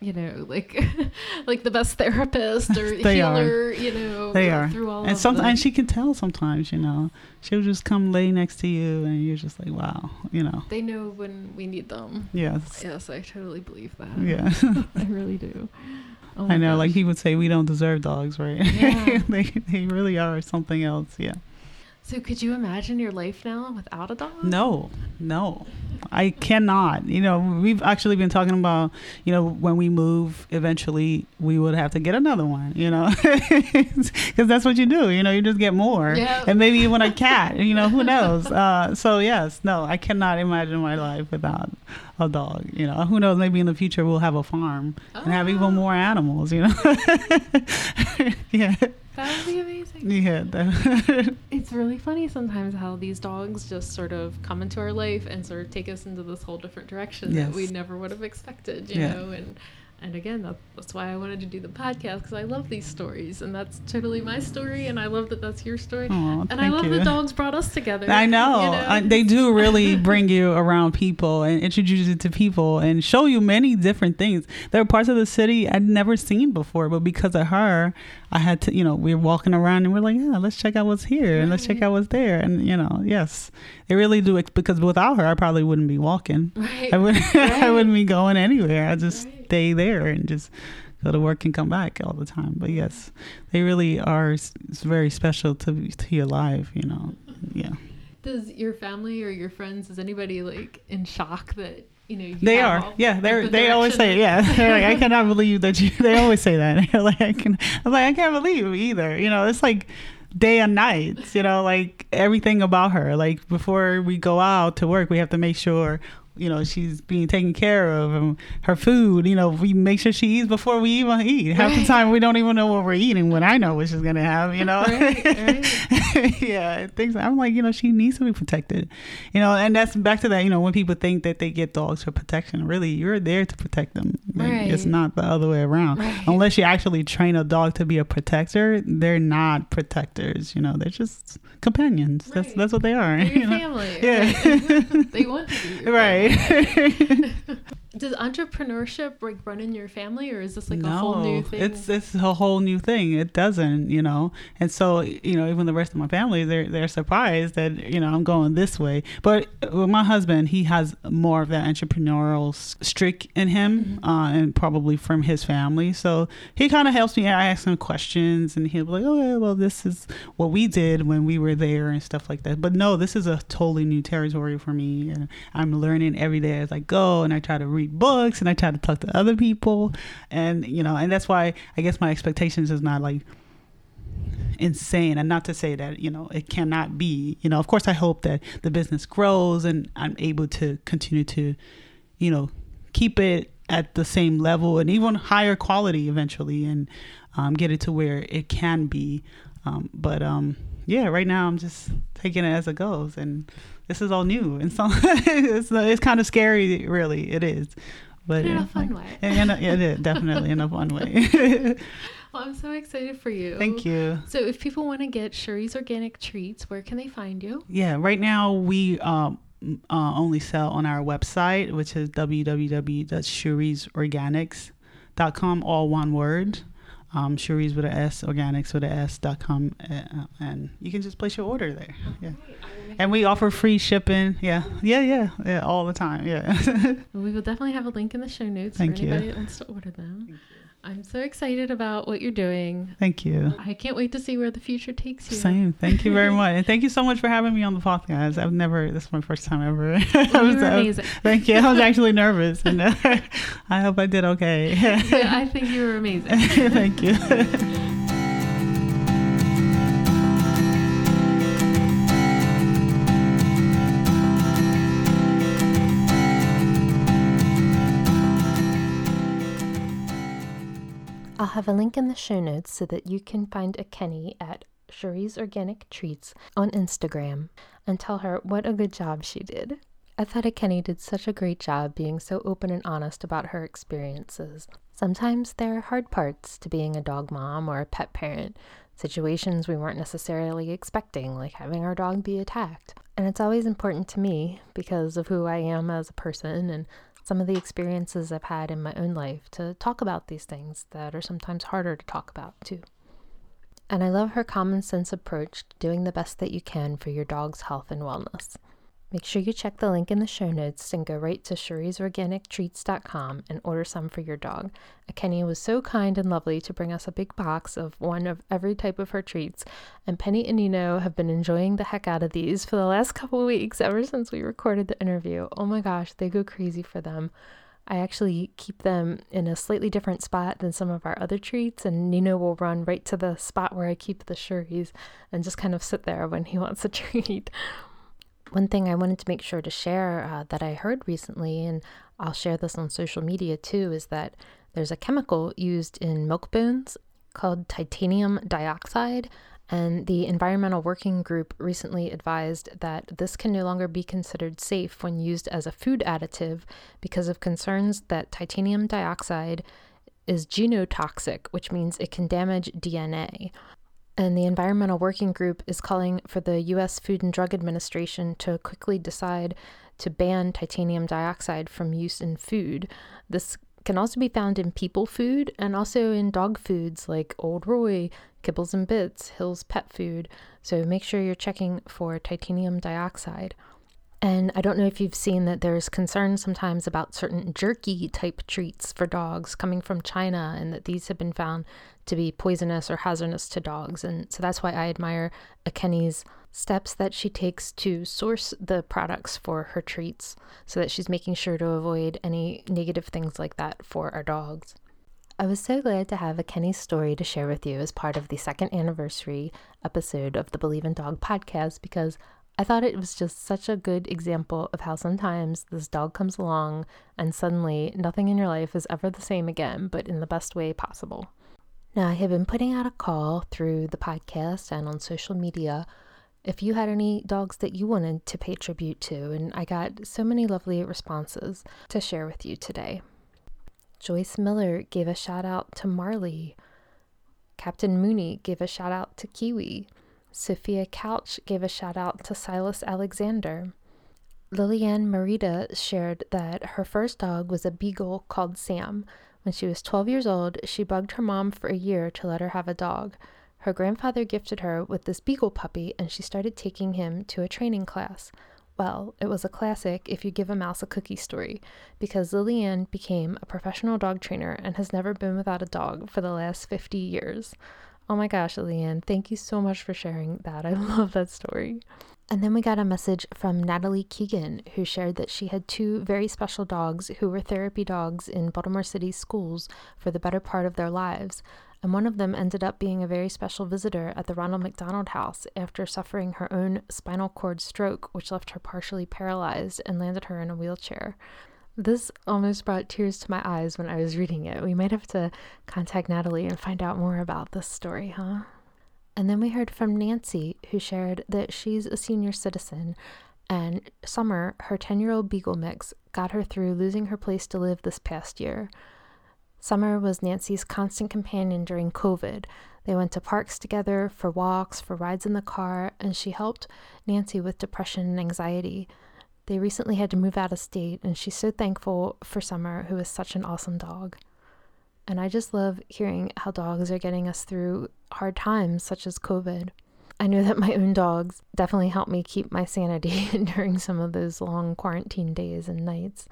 you know, like like the best therapist or They are. healer, you know, They are. through all and sometimes she can tell sometimes you know she'll just come lay next to you and you're just like wow you know they know when we need them. yes Yes, I totally believe that. yeah I really do. Oh i know like gosh. he would say we don't deserve dogs right Yeah. they, they really are something else yeah So could you imagine your life now without a dog? No, no, I cannot. You know, we've actually been talking about, you know, when we move, eventually we would have to get another one, you know, because that's what you do. You know, you just get more. Yeah. And maybe even a cat, you know, who knows? Uh, so, yes, no, I cannot imagine my life without a dog. You know, who knows? Maybe in the future we'll have a farm and have Ah. even more animals, you know? yeah. That would be amazing. Yeah. that- It's really funny sometimes how these dogs just sort of come into our life and sort of take us into this whole different direction Yes. that we never would have expected, you Yeah. know, and and again that, that's why I wanted to do the podcast because I love these stories and that's totally my story and I love that that's your story Aw, and I love you. that dogs brought us together. I know. you uh, I, they do really bring you around people and introduce you to people and show you many different things. There are parts of the city I'd never seen before, but because of her, I had to, you know, we were walking around and we're like, yeah, let's check out what's here and let's check out what's there. And, you know, yes, they really do. Because without her, I probably wouldn't be walking. right. I, would, I wouldn't be going anywhere. I just Stay there and just go to work and come back all the time. But yes, they really are s- s- very special to, to your life, you know. Yeah. Does your family or your friends is anybody like in shock that you know you They are, all- yeah. like, They the they always say, yeah. They're like, I cannot believe that you. They always say that. Like I can. I'm like I can't believe either. You know, it's like day and night. You know, like everything about her. Like before we go out to work, we have to make sure you know she's being taken care of and her food. You know, we make sure she eats before we even eat. Half the time we don't even know what we're eating. When I know what she's gonna have, you know. Right, right. yeah, things. I'm like, you know, she needs to be protected. You know, and that's back to that. You know, when people think that they get dogs for protection, really, you're there to protect them. Like, It's not the other way around. Right. Unless you actually train a dog to be a protector, they're not protectors. You know, they're just companions. That's Right. that's what they are. They're your know? family. Yeah. right? they want to be your family. Does entrepreneurship like run in your family, or is this like a whole new thing? It's it's a whole new thing. It doesn't, you know. And so, you know, even the rest of my family, they're they're surprised that you know I'm going this way. But with my husband, he has more of that entrepreneurial streak in him, uh, and probably from his family. So he kind of helps me. I ask him questions, and he'll be like, "Oh, yeah, well, this is what we did when we were there and stuff like that." But no, this is a totally new territory for me, and I'm learning every day as I go. And I try to read books, and I try to talk to other people, and you know, and that's why I guess my expectations is not like insane. And not to say that you know it cannot be. You know of course i hope that the business grows and i'm able to continue to you know keep it at the same level and even higher quality eventually and um, get it to where it can be. Um, but um yeah right now i'm just taking it as it goes and this is all new and so it's, it's kind of scary really it is but in yeah, a fun like- way. in a, it is definitely in a fun way Well, I'm so excited for you. thank you So, if people want to get Shuri's organic treats, where can they find you? Yeah, right now we um, uh, only sell on our website, which is www.shurisorganics.com, all one word. Um, Shuri's with a S, organics with a S dot com, uh, and you can just place your order there. Yeah, and we offer free shipping. Yeah, yeah, yeah, yeah, all the time. Yeah. We will definitely have a link in the show notes Thank for you. anybody that wants to order them. I'm so excited about what you're doing. Thank you. I can't wait to see where the future takes you. Same. Thank you very much, and thank you so much for having me on the podcast. I've never. This is my first time ever. Well, you was- were was- amazing. Thank you. I was actually nervous, and uh, I hope I did okay. Yeah, I think you were amazing. Thank you. I'll have a link in the show notes so that you can find Ekene at Shuri's Organic Treats on Instagram and tell her what a good job she did. I thought Ekene did such a great job being so open and honest about her experiences. Sometimes there are hard parts to being a dog mom or a pet parent, situations we weren't necessarily expecting, like having our dog be attacked. And it's always important to me because of who I am as a person and some of the experiences I've had in my own life to talk about these things that are sometimes harder to talk about, too. And I love her common sense approach to doing the best that you can for your dog's health and wellness. Make sure you check the link in the show notes and go right to shurisorganictreats.com and order some for your dog. Ekene was so kind and lovely to bring us a big box of one of every type of her treats, and Penny and Nino have been enjoying the heck out of these for the last couple weeks ever since we recorded the interview. Oh my gosh, they go crazy for them. I actually keep them in a slightly different spot than some of our other treats, and Nino will run right to the spot where I keep the Shuris and just kind of sit there when he wants a treat. One thing I wanted to make sure to share uh, that I heard recently, and I'll share this on social media too, is that there's a chemical used in milk bones called titanium dioxide. And the Environmental Working Group recently advised that this can no longer be considered safe when used as a food additive because of concerns that titanium dioxide is genotoxic, which means it can damage DNA. And the Environmental Working Group is calling for the U.S. Food and Drug Administration to quickly decide to ban titanium dioxide from use in food. This can also be found in people food and also in dog foods like Old Roy, Kibbles and Bits, Hill's Pet Food. So make sure you're checking for titanium dioxide. And I don't know if you've seen that there's concern sometimes about certain jerky type treats for dogs coming from China, and that these have been found to be poisonous or hazardous to dogs. And so that's why I admire Ekene's steps that she takes to source the products for her treats so that she's making sure to avoid any negative things like that for our dogs. I was so glad to have a story to share with you as part of the second anniversary episode of the Believe in Dog podcast because I thought it was just such a good example of how sometimes this dog comes along and suddenly nothing in your life is ever the same again, but in the best way possible. Now, I have been putting out a call through the podcast and on social media if you had any dogs that you wanted to pay tribute to, and I got so many lovely responses to share with you today. Joyce Miller gave a shout out to Marley. Captain Mooney gave a shout out to Kiwi. Sophia Couch gave a shout out to Silas Alexander. Lillian Marita shared that her first dog was a beagle called Sam. When she was 12 years old, she bugged her mom for a year to let her have a dog. Her grandfather gifted her with this beagle puppy, and she started taking him to a training class. Well, it was a classic if you give a mouse a cookie story, because Lillian became a professional dog trainer and has never been without a dog for the last 50 years. Oh my gosh, Leanne, thank you so much for sharing that. I love that story. And then we got a message from Natalie Keegan, who shared that she had two very special dogs who were therapy dogs in Baltimore City schools for the better part of their lives. And one of them ended up being a very special visitor at the Ronald McDonald House after suffering her own spinal cord stroke, which left her partially paralyzed and landed her in a wheelchair. This almost brought tears to my eyes when I was reading it. We might have to contact Natalie and find out more about this story, huh? And then we heard from Nancy, who shared that she's a senior citizen, and Summer, her 10 year old Beagle mix, got her through losing her place to live this past year. Summer was Nancy's constant companion during COVID. They went to parks together for walks, for rides in the car, and she helped Nancy with depression and anxiety. They recently had to move out of state, and she's so thankful for Summer, who is such an awesome dog. And I just love hearing how dogs are getting us through hard times, such as COVID. I know that my own dogs definitely help me keep my sanity during some of those long quarantine days and nights.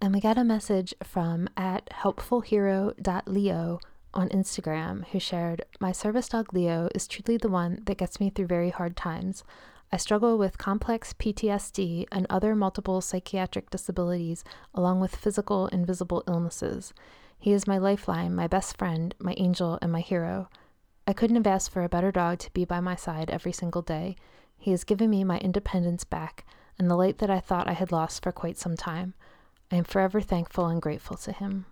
And we got a message from at helpfulhero.leo on Instagram who shared, My service dog Leo is truly the one that gets me through very hard times. I struggle with complex PTSD and other multiple psychiatric disabilities, along with physical and visible illnesses. He is my lifeline, my best friend, my angel, and my hero. I couldn't have asked for a better dog to be by my side every single day. He has given me my independence back and the light that I thought I had lost for quite some time. I am forever thankful and grateful to him.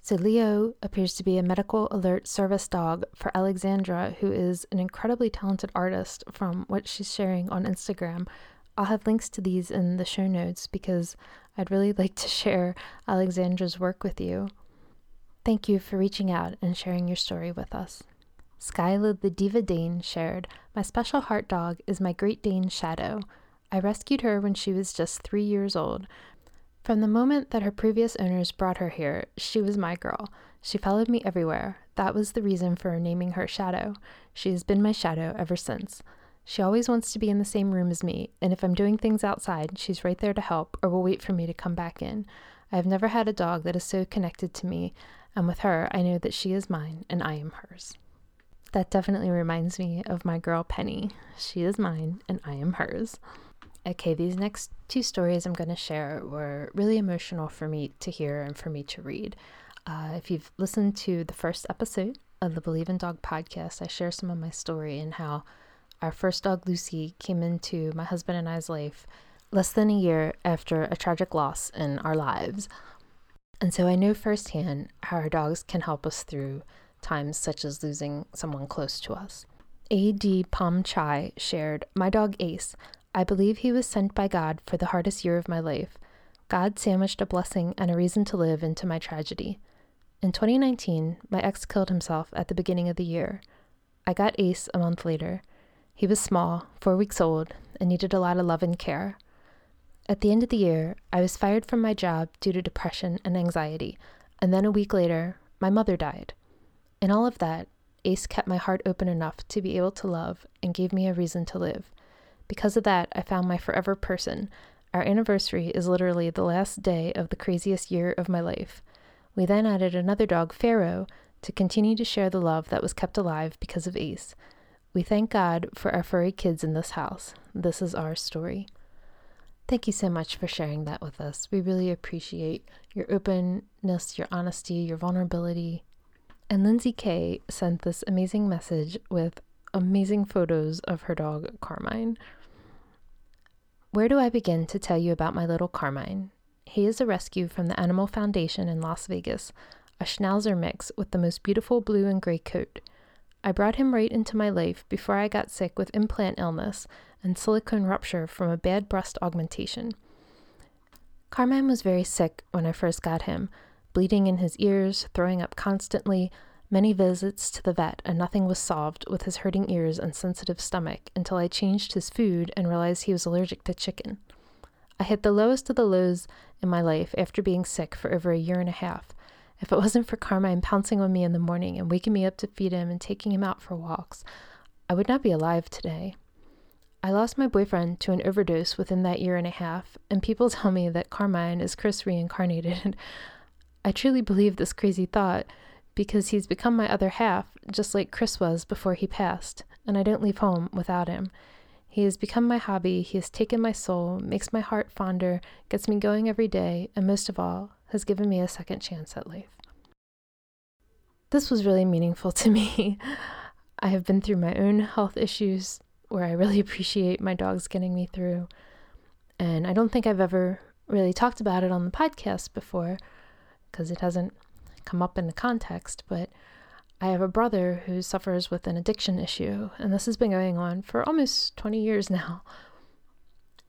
So, Leo appears to be a medical alert service dog for Alexandra, who is an incredibly talented artist from what she's sharing on Instagram. I'll have links to these in the show notes because I'd really like to share Alexandra's work with you. Thank you for reaching out and sharing your story with us. Skyla the Diva Dane shared, My special heart dog is my Great Dane Shadow. I rescued her when she was just three years old. From the moment that her previous owners brought her here, she was my girl. She followed me everywhere. That was the reason for naming her Shadow. She has been my shadow ever since. She always wants to be in the same room as me, and if I'm doing things outside, she's right there to help or will wait for me to come back in. I have never had a dog that is so connected to me, and with her, I know that she is mine and I am hers. That definitely reminds me of my girl Penny. She is mine and I am hers. Okay, these next two stories I'm going to share were really emotional for me to hear and for me to read. Uh, if you've listened to the first episode of the Believe in Dog podcast, I share some of my story and how our first dog, Lucy, came into my husband and I's life less than a year after a tragic loss in our lives. And so I know firsthand how our dogs can help us through times such as losing someone close to us. A.D. Palm Chai shared, My dog Ace, I believe he was sent by God for the hardest year of my life. God sandwiched a blessing and a reason to live into my tragedy. In 2019, my ex killed himself at the beginning of the year. I got Ace a month later. He was small, four weeks old, and needed a lot of love and care. At the end of the year, I was fired from my job due to depression and anxiety, and then a week later, my mother died. In all of that, Ace kept my heart open enough to be able to love and gave me a reason to live. Because of that, I found my forever person. Our anniversary is literally the last day of the craziest year of my life. We then added another dog, Pharaoh, to continue to share the love that was kept alive because of Ace. We thank God for our furry kids in this house. This is our story. Thank you so much for sharing that with us. We really appreciate your openness, your honesty, your vulnerability. And Lindsay Kay sent this amazing message with amazing photos of her dog, Carmine. Where do I begin to tell you about my little Carmine? He is a rescue from the Animal Foundation in Las Vegas, a schnauzer mix with the most beautiful blue and gray coat. I brought him right into my life before I got sick with implant illness and silicone rupture from a bad breast augmentation. Carmine was very sick when I first got him, bleeding in his ears, throwing up constantly, many visits to the vet, and nothing was solved with his hurting ears and sensitive stomach until I changed his food and realized he was allergic to chicken. I hit the lowest of the lows in my life after being sick for over a year and a half. If it wasn't for Carmine pouncing on me in the morning and waking me up to feed him and taking him out for walks, I would not be alive today. I lost my boyfriend to an overdose within that year and a half, and people tell me that Carmine is Chris reincarnated. I truly believe this crazy thought because he's become my other half, just like Chris was before he passed, and I don't leave home without him. He has become my hobby, he has taken my soul, makes my heart fonder, gets me going every day, and most of all, has given me a second chance at life. This was really meaningful to me. I have been through my own health issues where I really appreciate my dogs getting me through. And I don't think I've ever really talked about it on the podcast before because it hasn't come up in the context, but I have a brother who suffers with an addiction issue, and this has been going on for almost 20 years now.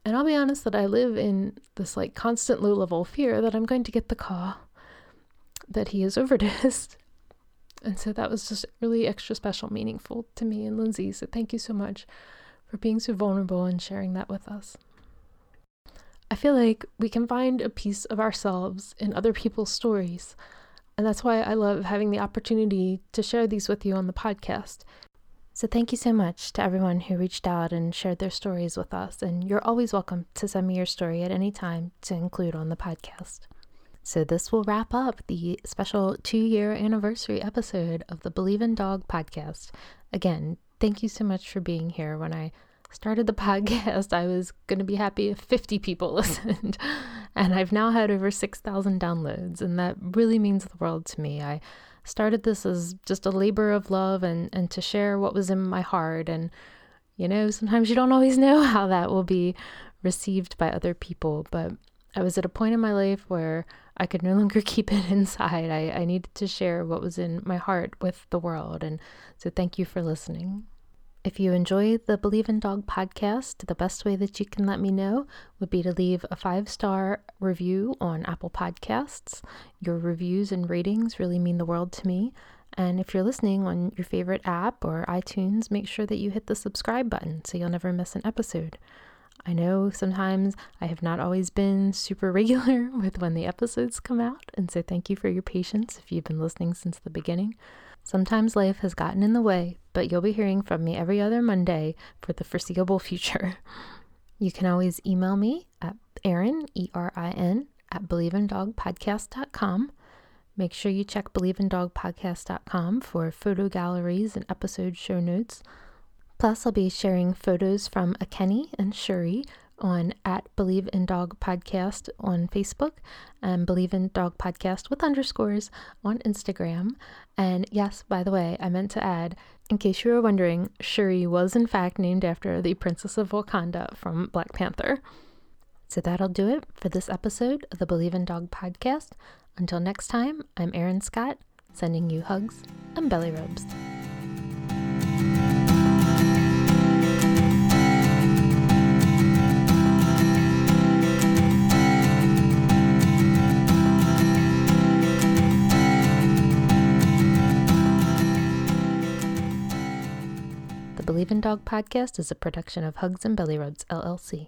And I'll be honest that I live in this like constant low level fear that I'm going to get the call that he is overdosed. And so that was just really extra special, meaningful to me and Lindsay. So thank you so much for being so vulnerable and sharing that with us. I feel like we can find a piece of ourselves in other people's stories. And that's why I love having the opportunity to share these with you on the podcast. So, thank you so much to everyone who reached out and shared their stories with us. And you're always welcome to send me your story at any time to include on the podcast. So, this will wrap up the special two year anniversary episode of the Believe in Dog podcast. Again, thank you so much for being here. When I started the podcast, I was going to be happy if 50 people listened. and I've now had over 6,000 downloads, and that really means the world to me. I started this as just a labor of love and, and to share what was in my heart. And, you know, sometimes you don't always know how that will be received by other people, but I was at a point in my life where I could no longer keep it inside. I, I needed to share what was in my heart with the world. And so thank you for listening. If you enjoy the Believe in Dog podcast, the best way that you can let me know would be to leave a five star review on Apple Podcasts. Your reviews and ratings really mean the world to me. And if you're listening on your favorite app or iTunes, make sure that you hit the subscribe button so you'll never miss an episode. I know sometimes I have not always been super regular with when the episodes come out, and so thank you for your patience if you've been listening since the beginning. Sometimes life has gotten in the way, but you'll be hearing from me every other Monday for the foreseeable future. You can always email me at Erin, E R I N, at believeindogpodcast.com. Make sure you check believeindogpodcast.com for photo galleries and episode show notes. Plus, I'll be sharing photos from Ekene and Shuri on at Believe in Dog Podcast on Facebook and Believe in Dog Podcast with underscores on Instagram. And yes, by the way, I meant to add, in case you were wondering, Shuri was in fact named after the Princess of Wakanda from Black Panther. So that'll do it for this episode of the Believe in Dog Podcast. Until next time, I'm Erin Scott, sending you hugs and belly rubs. Believe in Dog podcast is a production of Hugs and Belly Rubs, LLC.